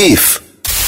IF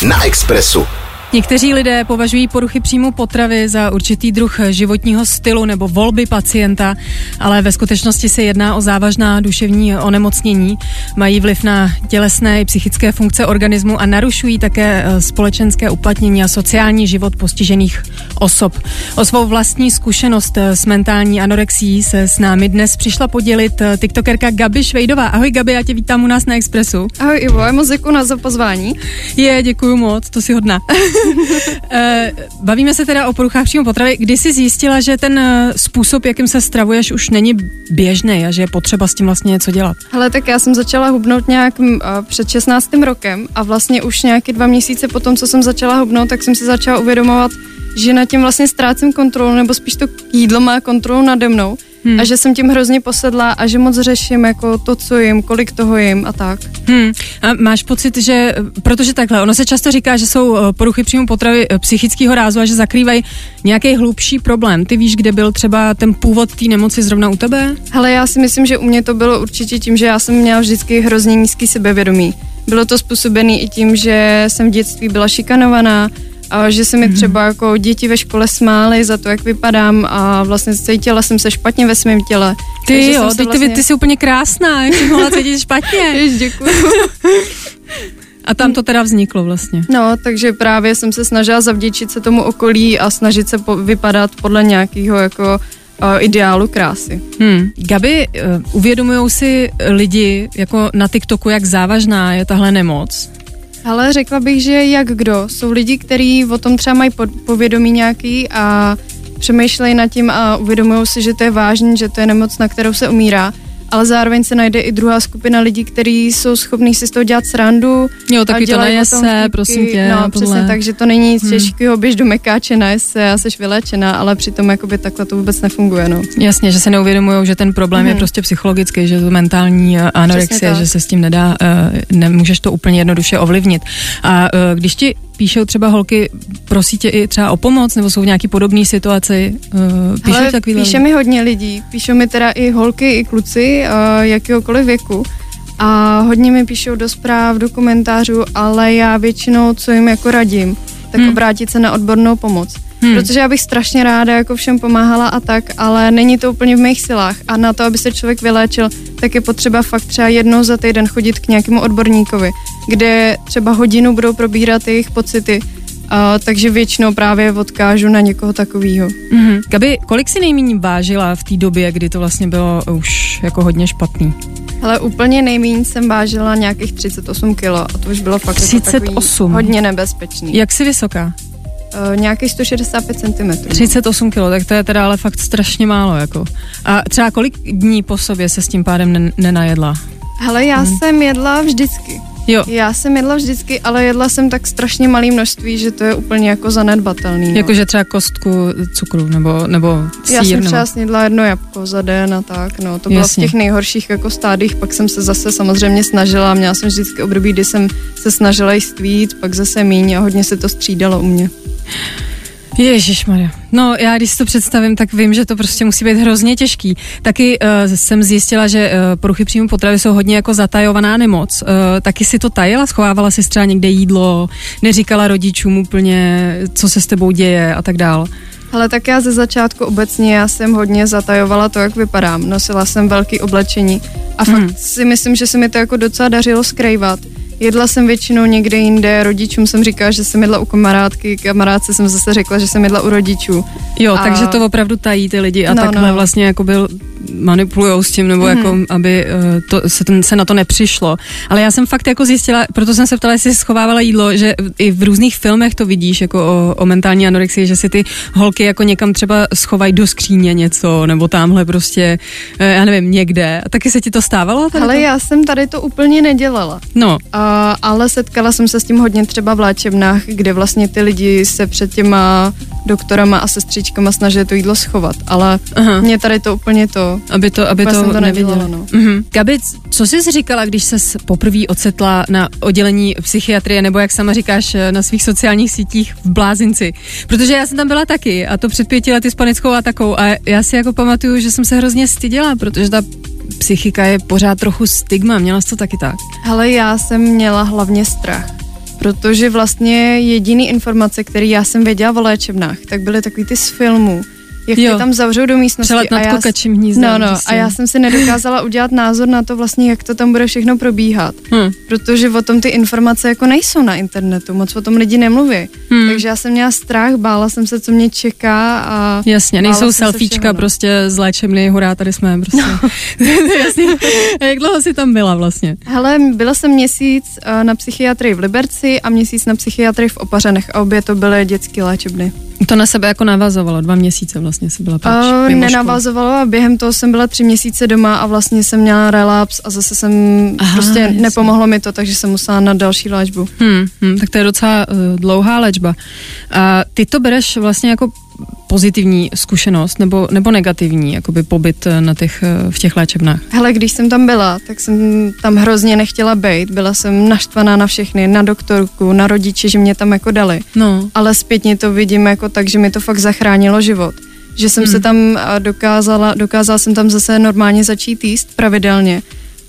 na Expressu. Někteří lidé považují poruchy příjmu potravy za určitý druh životního stylu nebo volby pacienta, ale ve skutečnosti se jedná o závažná duševní onemocnění. Mají vliv na tělesné i psychické funkce organismu a narušují také eh, společenské uplatnění a sociální život postižených osob. O svou vlastní zkušenost eh, s mentální anorexí se s námi dnes přišla podělit eh, tiktokerka Gabi Švejdová. Ahoj Gabi, já tě vítám u nás na Expressu. Ahoj Ivo, moc děkuji za pozvání. Je, děkuji moc, to si hodná. Eh, bavíme se teda o poruchách příjmu potravy. Kdy jsi zjistila, že ten eh, způsob, jakým se stravuješ, už není běžný a že je potřeba s tím vlastně něco dělat? Hele, tak já jsem začala hubnout nějak před 16. rokem a vlastně už nějaký dva měsíce potom, co jsem začala hubnout, tak jsem si začala uvědomovat, že na tím vlastně ztrácím kontrolu, nebo spíš to jídlo má kontrolu nade mnou hmm. a že jsem tím hrozně posedla a že moc řeším jako to, co jim, kolik toho jim a tak. Hmm. A máš pocit, že, protože takhle, ono se často říká, že jsou eh, poruchy příjmu potravy eh, psychického rázu a že zakrývají nějaký hlubší problém. Ty víš, kde byl třeba ten původ té nemoci zrovna u tebe? Hele, já si myslím, že u mě to bylo určitě tím, že já jsem měla vždycky hrozně nízký sebevědomí. Bylo to způsobené i tím, že jsem v dětství byla šikanovaná, a že se mi mhm. třeba jako děti ve škole smály za to, jak vypadám a vlastně cítila jsem se špatně ve svém těle. Ty Takže jo, teď vlastně... ty, ty jsi úplně krásná, jak jsi mohla cítit špatně. Jež, děkuji. A tam to teda vzniklo vlastně. No, takže právě jsem se snažila zavděčit se tomu okolí a snažit se po, vypadat podle nějakého jako uh, ideálu krásy. Hmm. Gabi, uh, uvědomují si lidi jako na TikToku, jak závažná je tahle nemoc? Ale řekla bych, že jak kdo. Jsou lidi, kteří o tom třeba mají povědomí nějaký a přemýšlejí nad tím a uvědomují si, že to je vážný, že to je nemoc, na kterou se umírá ale zároveň se najde i druhá skupina lidí, kteří jsou schopní si z toho dělat srandu. Jo, taky to nejese, prosím tě. No, podle. přesně, takže to není nic hmm. těžkého, běž do mekáče, najese a jsi vyléčená, ale přitom jakoby takhle to vůbec nefunguje, no. Jasně, že se neuvědomují, že ten problém hmm. je prostě psychologický, že to mentální anorexie, že se s tím nedá, uh, nemůžeš to úplně jednoduše ovlivnit. A uh, když ti píšou třeba holky, prosí tě i třeba o pomoc, nebo jsou v nějaký podobné situaci? Uh, píšou Hele, píše mi hodně lidí, píšou mi teda i holky, i kluci, uh, jakýhokoliv věku. A hodně mi píšou do zpráv, do komentářů, ale já většinou, co jim jako radím, tak hmm. obrátit se na odbornou pomoc. Hmm. Protože já bych strašně ráda jako všem pomáhala a tak, ale není to úplně v mých silách. A na to, aby se člověk vyléčil, tak je potřeba fakt třeba jednou za týden chodit k nějakému odborníkovi, kde třeba hodinu budou probírat jejich pocity, Uh, takže většinou právě odkážu na někoho takového. Mm-hmm. Gabi, kolik si nejméně vážila v té době, kdy to vlastně bylo už jako hodně špatný? Ale úplně nejméně jsem vážila nějakých 38 kilo a to už bylo fakt 38. Jako hodně nebezpečný. Jak jsi vysoká? Uh, nějaký 165 cm. 38 kg, tak to je teda ale fakt strašně málo. Jako. A třeba kolik dní po sobě se s tím pádem nenajedla? Hele, já hmm. jsem jedla vždycky. Jo. Já jsem jedla vždycky, ale jedla jsem tak strašně malý množství, že to je úplně jako zanedbatelný. No. Jakože třeba kostku cukru nebo, nebo sír? Já jsem třeba snědla jedno jabko za den a tak, no. To bylo Jasně. v těch nejhorších jako stádích, pak jsem se zase samozřejmě snažila, měla jsem vždycky období, kdy jsem se snažila jíst víc, pak zase míň a hodně se to střídalo u mě. Ježíš Maria. No já když si to představím, tak vím, že to prostě musí být hrozně těžký. Taky uh, jsem zjistila, že uh, poruchy příjmu potravy jsou hodně jako zatajovaná nemoc. Uh, taky si to tajila, schovávala si třeba někde jídlo, neříkala rodičům úplně, co se s tebou děje a tak dál. Ale tak já ze začátku obecně já jsem hodně zatajovala to, jak vypadám. Nosila jsem velký oblečení a fakt hmm. si myslím, že se mi to jako docela dařilo skrývat Jedla jsem většinou někde jinde, rodičům jsem říkala, že jsem jedla u kamarádky, kamarádce jsem zase řekla, že jsem jedla u rodičů. Jo, a... takže to opravdu tají ty lidi a no, takhle no. vlastně jako byl manipulují s tím, nebo mm-hmm. jako, aby uh, to, se, ten, se na to nepřišlo. Ale já jsem fakt jako zjistila, proto jsem se ptala, jestli schovávala jídlo, že i v různých filmech to vidíš, jako o, o mentální anorexii, že si ty holky jako někam třeba schovají do skříně něco, nebo tamhle prostě, uh, já nevím, někde. A taky se ti to stávalo? Ale já jsem tady to úplně nedělala. No. Uh, ale setkala jsem se s tím hodně třeba v léčebnách, kde vlastně ty lidi se před těma doktorama a sestřičkama snažili to jídlo schovat. Ale Aha. mě tady to úplně to aby to, aby to, to neviděla. No. Mm-hmm. Gabi, co jsi říkala, když se poprvé ocetla na oddělení psychiatrie, nebo jak sama říkáš na svých sociálních sítích v Blázinci? Protože já jsem tam byla taky a to před pěti lety s panickou atakou a já si jako pamatuju, že jsem se hrozně styděla, protože ta psychika je pořád trochu stigma. Měla jsi to taky tak? Ale já jsem měla hlavně strach protože vlastně jediný informace, které já jsem věděla o léčebnách, tak byly takový ty z filmů, jak jo. tam zavřou do místnosti. Přelet nad a kokačím hnízdem. No, no, prostě. a já jsem si nedokázala udělat názor na to vlastně, jak to tam bude všechno probíhat. Hmm. Protože o tom ty informace jako nejsou na internetu, moc o tom lidi nemluví. Hmm. Takže já jsem měla strach, bála jsem se, co mě čeká a Jasně, nejsou selfiečka prostě z léčebny, hurá, tady jsme prostě. No. Jasně. jak dlouho jsi tam byla vlastně? Hele, byla jsem měsíc uh, na psychiatrii v Liberci a měsíc na psychiatrii v Opařanech a obě to byly dětské léčebny. To na sebe jako navazovalo, dva měsíce vlastně se byla pryč. Uh, nenavazovalo a během toho jsem byla tři měsíce doma a vlastně jsem měla relaps a zase jsem Aha, prostě jasný. nepomohlo mi to, takže jsem musela na další léčbu. Hmm, hmm, tak to je docela uh, dlouhá léčba. A ty to bereš vlastně jako pozitivní zkušenost nebo, nebo negativní, jakoby pobyt eh, na těch, eh, v těch léčebnách? Hele, když jsem tam byla, tak jsem tam hrozně nechtěla být. Byla jsem naštvaná na všechny, na doktorku, na rodiče, že mě tam jako dali. No. Ale zpětně to vidím jako tak, že mi to fakt zachránilo život. Že jsem hmm. se tam dokázala, dokázala jsem tam zase normálně začít jíst pravidelně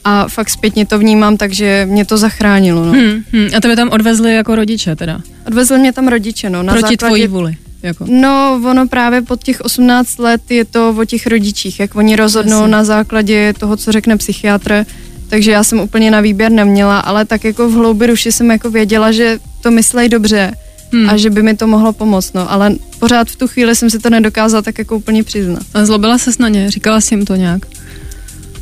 a fakt zpětně to vnímám, takže mě to zachránilo. No. Hmm, hmm. A tebe tam odvezli jako rodiče teda? Odvezli mě tam rodiče, no. Na Proti základě... tvojí vůli? Jako? No, ono právě pod těch 18 let je to o těch rodičích, jak oni rozhodnou Jasně. na základě toho, co řekne psychiatr, takže já jsem úplně na výběr neměla, ale tak jako v hloubi duši jsem jako věděla, že to myslej dobře hmm. a že by mi to mohlo pomoct, no, ale pořád v tu chvíli jsem si to nedokázala tak jako úplně přiznat. A zlobila ses na ně? Říkala jsi jim to nějak?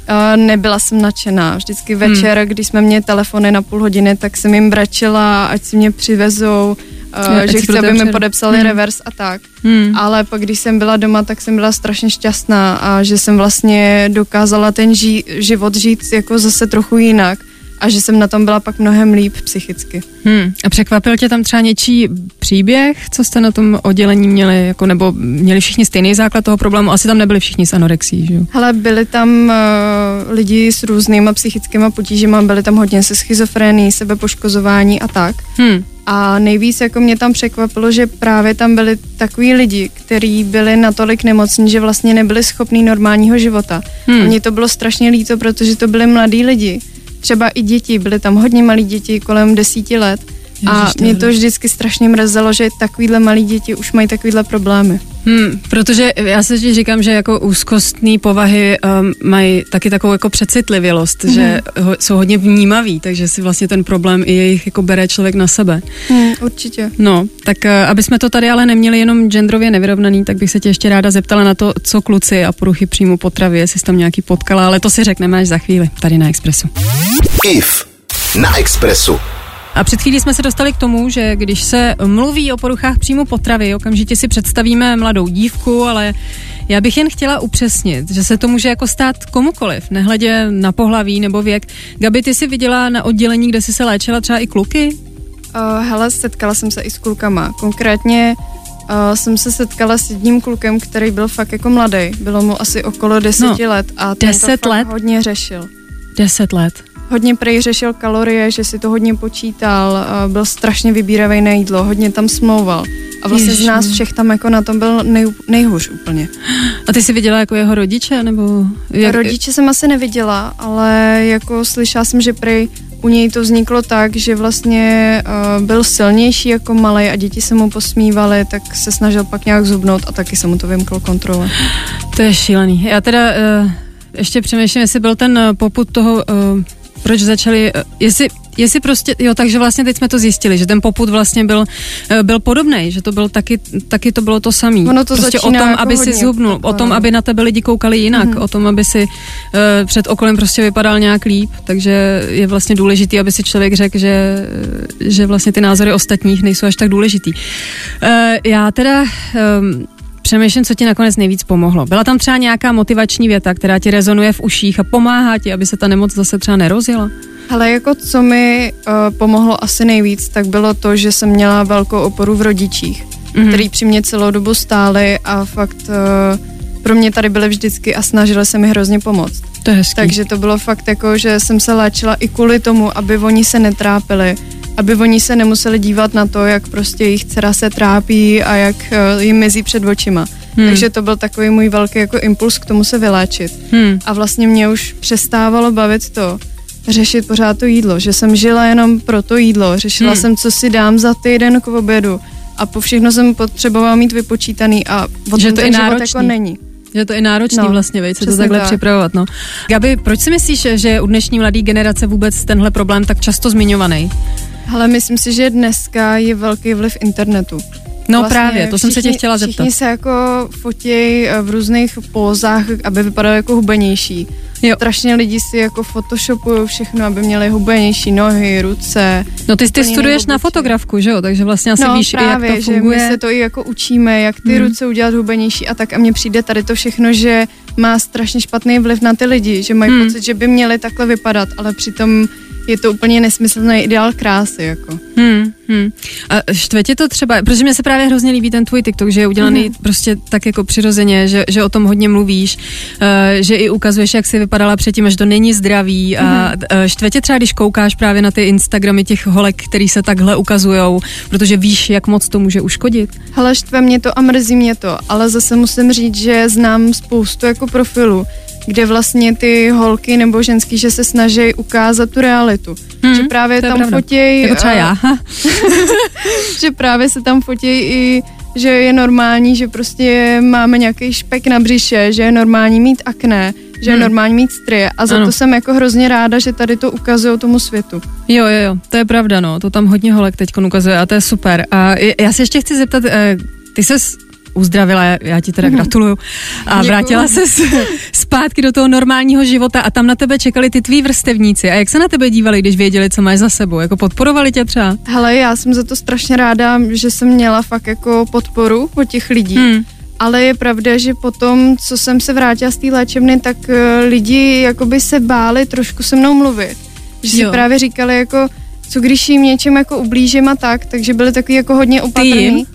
Uh, nebyla jsem nadšená. Vždycky večer, hmm. když jsme měli telefony na půl hodiny, tak jsem jim brečela, ať si mě přivezou, uh, že chci, aby mi podepsali hmm. reverse a tak. Hmm. Ale pak, když jsem byla doma, tak jsem byla strašně šťastná a že jsem vlastně dokázala ten ži- život žít jako zase trochu jinak a že jsem na tom byla pak mnohem líp psychicky. Hmm. A překvapil tě tam třeba něčí příběh, co jste na tom oddělení měli, jako, nebo měli všichni stejný základ toho problému? Asi tam nebyli všichni s anorexí, že jo? Hele, byli tam uh, lidi s různýma psychickými potížemi, byli tam hodně se schizofrenií, sebepoškozování a tak. Hmm. A nejvíc jako mě tam překvapilo, že právě tam byli takový lidi, kteří byli natolik nemocní, že vlastně nebyli schopní normálního života. Hmm. A mně to bylo strašně líto, protože to byli mladí lidi třeba i děti, byly tam hodně malí děti, kolem desíti let. A mě to vždycky strašně mrzelo, že takovýhle malí děti už mají takovýhle problémy. Hmm, protože já se vždy říkám, že jako úzkostné povahy um, mají taky takovou jako přecitlivělost, hmm. že ho, jsou hodně vnímaví, takže si vlastně ten problém i jejich jako bere člověk na sebe. Hmm, určitě. No, tak uh, aby jsme to tady ale neměli jenom genderově nevyrovnaný, tak bych se tě ještě ráda zeptala na to, co kluci a poruchy příjmu potravy, jestli jsi tam nějaký potkala, ale to si řekneme až za chvíli, tady na Expressu. IF na Expressu. A před chvílí jsme se dostali k tomu, že když se mluví o poruchách příjmu potravy, okamžitě si představíme mladou dívku, ale já bych jen chtěla upřesnit, že se to může jako stát komukoliv, nehledě na pohlaví nebo věk. Gabi, ty jsi viděla na oddělení, kde jsi se léčila třeba i kluky? Uh, hele, setkala jsem se i s klukama. Konkrétně uh, jsem se setkala s jedním klukem, který byl fakt jako mladý. Bylo mu asi okolo deseti no, let a ten deset to let? hodně řešil. Deset let hodně prej řešil kalorie, že si to hodně počítal, byl strašně vybíravý na jídlo, hodně tam smlouval. A vlastně Ježiš. z nás všech tam jako na tom byl nej, nejhůř úplně. A ty jsi viděla jako jeho rodiče, nebo? Jak... Rodiče jsem asi neviděla, ale jako slyšela jsem, že prej u něj to vzniklo tak, že vlastně uh, byl silnější jako malý a děti se mu posmívaly, tak se snažil pak nějak zubnout a taky se mu to vymklo kontrole. To je šílený. Já teda uh, ještě přemýšlím, jestli byl ten poput toho uh, proč začali, eh, jestli, jestli prostě, jo, takže vlastně teď jsme to zjistili, že ten poput vlastně byl, eh, byl podobný, že to byl taky, taky to bylo to samé. Ono to prostě o tom, jako aby si zhubnul, o tom, aby na tebe lidi koukali jinak, mm-hmm. o tom, aby si uh, před okolem prostě vypadal nějak líp, takže je vlastně důležitý, aby si člověk řekl, že, že vlastně ty názory ostatních nejsou až tak důležitý. Uh, já teda um, Přemýšlím, co ti nakonec nejvíc pomohlo. Byla tam třeba nějaká motivační věta, která ti rezonuje v uších a pomáhá ti, aby se ta nemoc zase třeba nerozjela? Ale jako co mi uh, pomohlo asi nejvíc, tak bylo to, že jsem měla velkou oporu v rodičích, mm-hmm. který při mě celou dobu stáli a fakt uh, pro mě tady byly vždycky a snažili se mi hrozně pomoct. To je hezký. Takže to bylo fakt jako, že jsem se léčila i kvůli tomu, aby oni se netrápili aby oni se nemuseli dívat na to, jak prostě jejich dcera se trápí a jak uh, jim mizí před očima. Hmm. Takže to byl takový můj velký jako impuls k tomu se vyléčit. Hmm. A vlastně mě už přestávalo bavit to, řešit pořád to jídlo, že jsem žila jenom pro to jídlo, řešila Hmm. jsem, co si dám za týden k obědu a po všechno jsem potřebovala mít vypočítaný a o Že to je ten život náročný. jako není. Že to je náročný no, vlastně, veď, se to takhle tak. připravovat. No. Gabi, proč si myslíš, že je u dnešní mladé generace vůbec tenhle problém tak často zmiňovaný? Ale myslím si, že dneska je velký vliv internetu. No právě, to jsem se tě chtěla zeptat. Všichni se jako fotějí eh, v různých pózách, aby vypadali jako hubenější. Jo. Strašně lidi si jako photoshopují všechno, aby měli hubenější nohy, ruce. No ty, ty studuješ na fotografku, že jo? Takže vlastně asi no víš, právě, jak to že funguje. my se to i jako učíme, jak ty Hmm. ruce udělat hubenější a tak a mně přijde tady to všechno, že má strašně špatný vliv na ty lidi, že mají Hmm. pocit, že by měli takhle vypadat, ale přitom je to úplně nesmyslný ideál krásy, jako. Hmm, hmm. A štve tě to třeba, protože mi se právě hrozně líbí ten tvůj TikTok, že je udělaný Mhm. prostě tak jako přirozeně, že, že o tom hodně mluvíš, uh, že i ukazuješ, jak jsi vypadala předtím, že to není zdravý a Mhm. uh, štve tě třeba, když koukáš právě na ty Instagramy těch holek, který se takhle ukazujou, protože víš, jak moc to může uškodit. Hele, štve mě to a mrzí mě to, ale zase musím říct, že znám spoustu jako profilů, kde vlastně ty holky nebo ženský, že se snaží ukázat tu realitu. Hmm, že právě to je tam pravda. fotěj, Jako třeba já. Že právě se tam fotěj i že je normální, že prostě máme nějaký špek na břiše, že je normální mít akné, že je Hmm. normální mít strie a za Ano. to jsem jako hrozně ráda, že tady to ukazují tomu světu. Jo, jo, jo, to je pravda, no, to tam hodně holek teď ukazuje a to je super. A já se ještě chci zeptat, eh, ty se uzdravila, já- ti teda gratuluju, a Děkuju. vrátila se zpátky do toho normálního života a tam na tebe čekali ty tví vrstevníci. A jak se na tebe dívali, když věděli, co máš za sebou? Jako podporovali tě třeba? Hele, já jsem za to strašně ráda, že jsem měla fakt jako podporu od těch lidí. Hmm. Ale je pravda, že potom, co jsem se vrátila z té léčebny, tak eh, lidi jakoby se báli trošku se mnou mluvit. Že si Jo. právě říkali jako, co když jim něčem jako ublížím a tak, takže byli takový jako hodně opatrný. jim?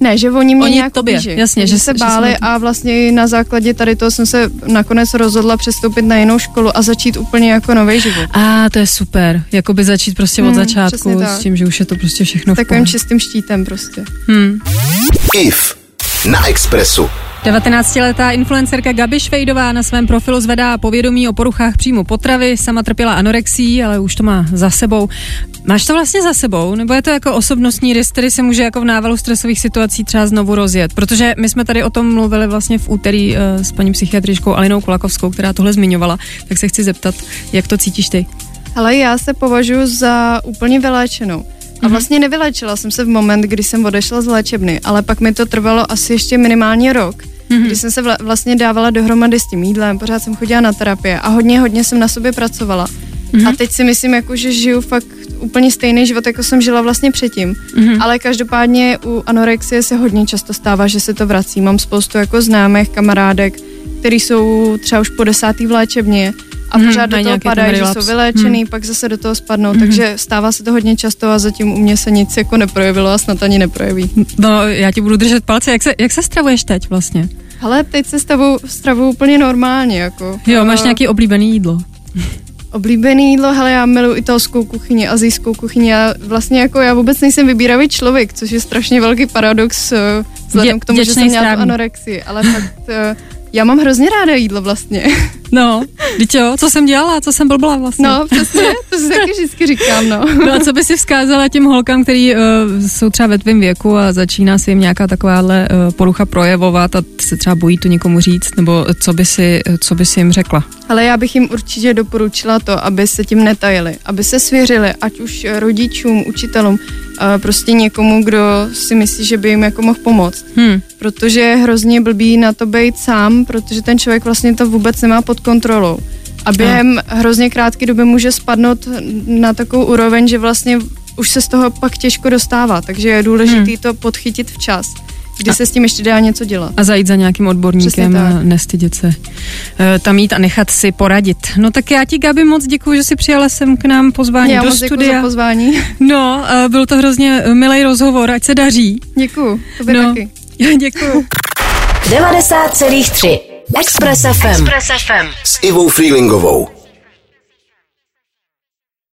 Ne, že oni mě Oni nějak tobě, ublíží. jasně, že- se že se báli to- a vlastně na základě tady toho jsem se nakonec rozhodla přestoupit na jinou školu a začít úplně jako nový život. A to je super, jakoby začít prostě od Hmm, začátku s tím, že už je to prostě všechno S v takovým čistým štítem prostě. Hmm. IF na Expressu. 19-letá influencerka Gabi Švejdová na svém profilu zvedá povědomí o poruchách příjmu potravy, sama trpěla anorexí, ale už to má za sebou. Máš to vlastně za sebou, nebo je to jako osobnostní rys, který se může jako v návalu stresových situací třeba znovu rozjet? Protože my jsme tady o tom mluvili vlastně v úterý uh, s paní psychiatričkou Alinou Kulakovskou, která tohle zmiňovala, tak se chci zeptat, jak to cítíš ty? Ale já se považuji za úplně vyléčenou. A Mhm. vlastně nevyléčila jsem se v moment, kdy jsem odešla z léčebny, ale pak mi to trvalo asi ještě minimálně rok, Mhm. kdy jsem se vla- vlastně dávala dohromady s tím jídlem, pořád jsem chodila na terapie a hodně, hodně jsem na sobě pracovala. Mhm. A teď si myslím, jako, že žiju fakt úplně stejný život, jako jsem žila vlastně předtím. Mhm. Ale každopádně u anorexie se hodně často stává, že se to vrací. Mám spoustu jako známých kamarádek, který jsou třeba už po desátý v léčebně a pořád do mají toho padají, že jsou vyléčený, pak zase do toho spadnou, Mhm. takže stává se to hodně často a zatím u mě se nic jako neprojevilo a snad ani neprojeví. No, já ti budu držet palce. Jak se, jak se stravuješ teď vlastně? Ale teď se stavu, stravu úplně normálně, jako. Jo, máš nějaký oblíbený jídlo. Oblíbený jídlo, hele, já miluji italskou kuchyni, azijskou kuchyni. Já vlastně jako já vůbec nejsem vybíravý člověk, což je strašně velký paradox eh, vzhledem Dě- k tomu, že jsem měla anorexii, ale fakt eh, já mám hrozně ráda jídlo vlastně. No, teď jo, co jsem dělala, co jsem blbla vlastně. No, přesně, to si taky vždycky říkám, no. No a co by si vzkázala těm holkám, který uh, jsou třeba ve tvém věku a začíná se jim nějaká takováhle uh, porucha projevovat a se třeba bojí to někomu říct, nebo co by si, co by si jim řekla? Ale já bych jim určitě doporučila to, aby se tím netajili, aby se svěřili, ať už rodičům, učitelům, eh, prostě někomu, kdo si myslí, že by jim jako mohl pomoct. Hm. protože je hrozně blbý na to být sám, protože ten člověk vlastně to vůbec nemá pod kontrolou. A během hrozně krátké doby může spadnout na takovou úroveň, že vlastně už se z toho pak těžko dostává, takže je důležité Hmm. to podchytit včas, kdy se s tím ještě dá něco dělat. A zajít za nějakým odborníkem a nestydět se uh, tam jít a nechat si poradit. No tak já ti, Gabi, moc děkuji, že jsi přijala sem k nám pozvání Já do moc děkuji za studia. pozvání. No, uh, byl to hrozně milý rozhovor, ať se daří. Děkuji, to by No. taky. děkuji. 90,3 Express FM. Express FM. S Ivou Freelingovou.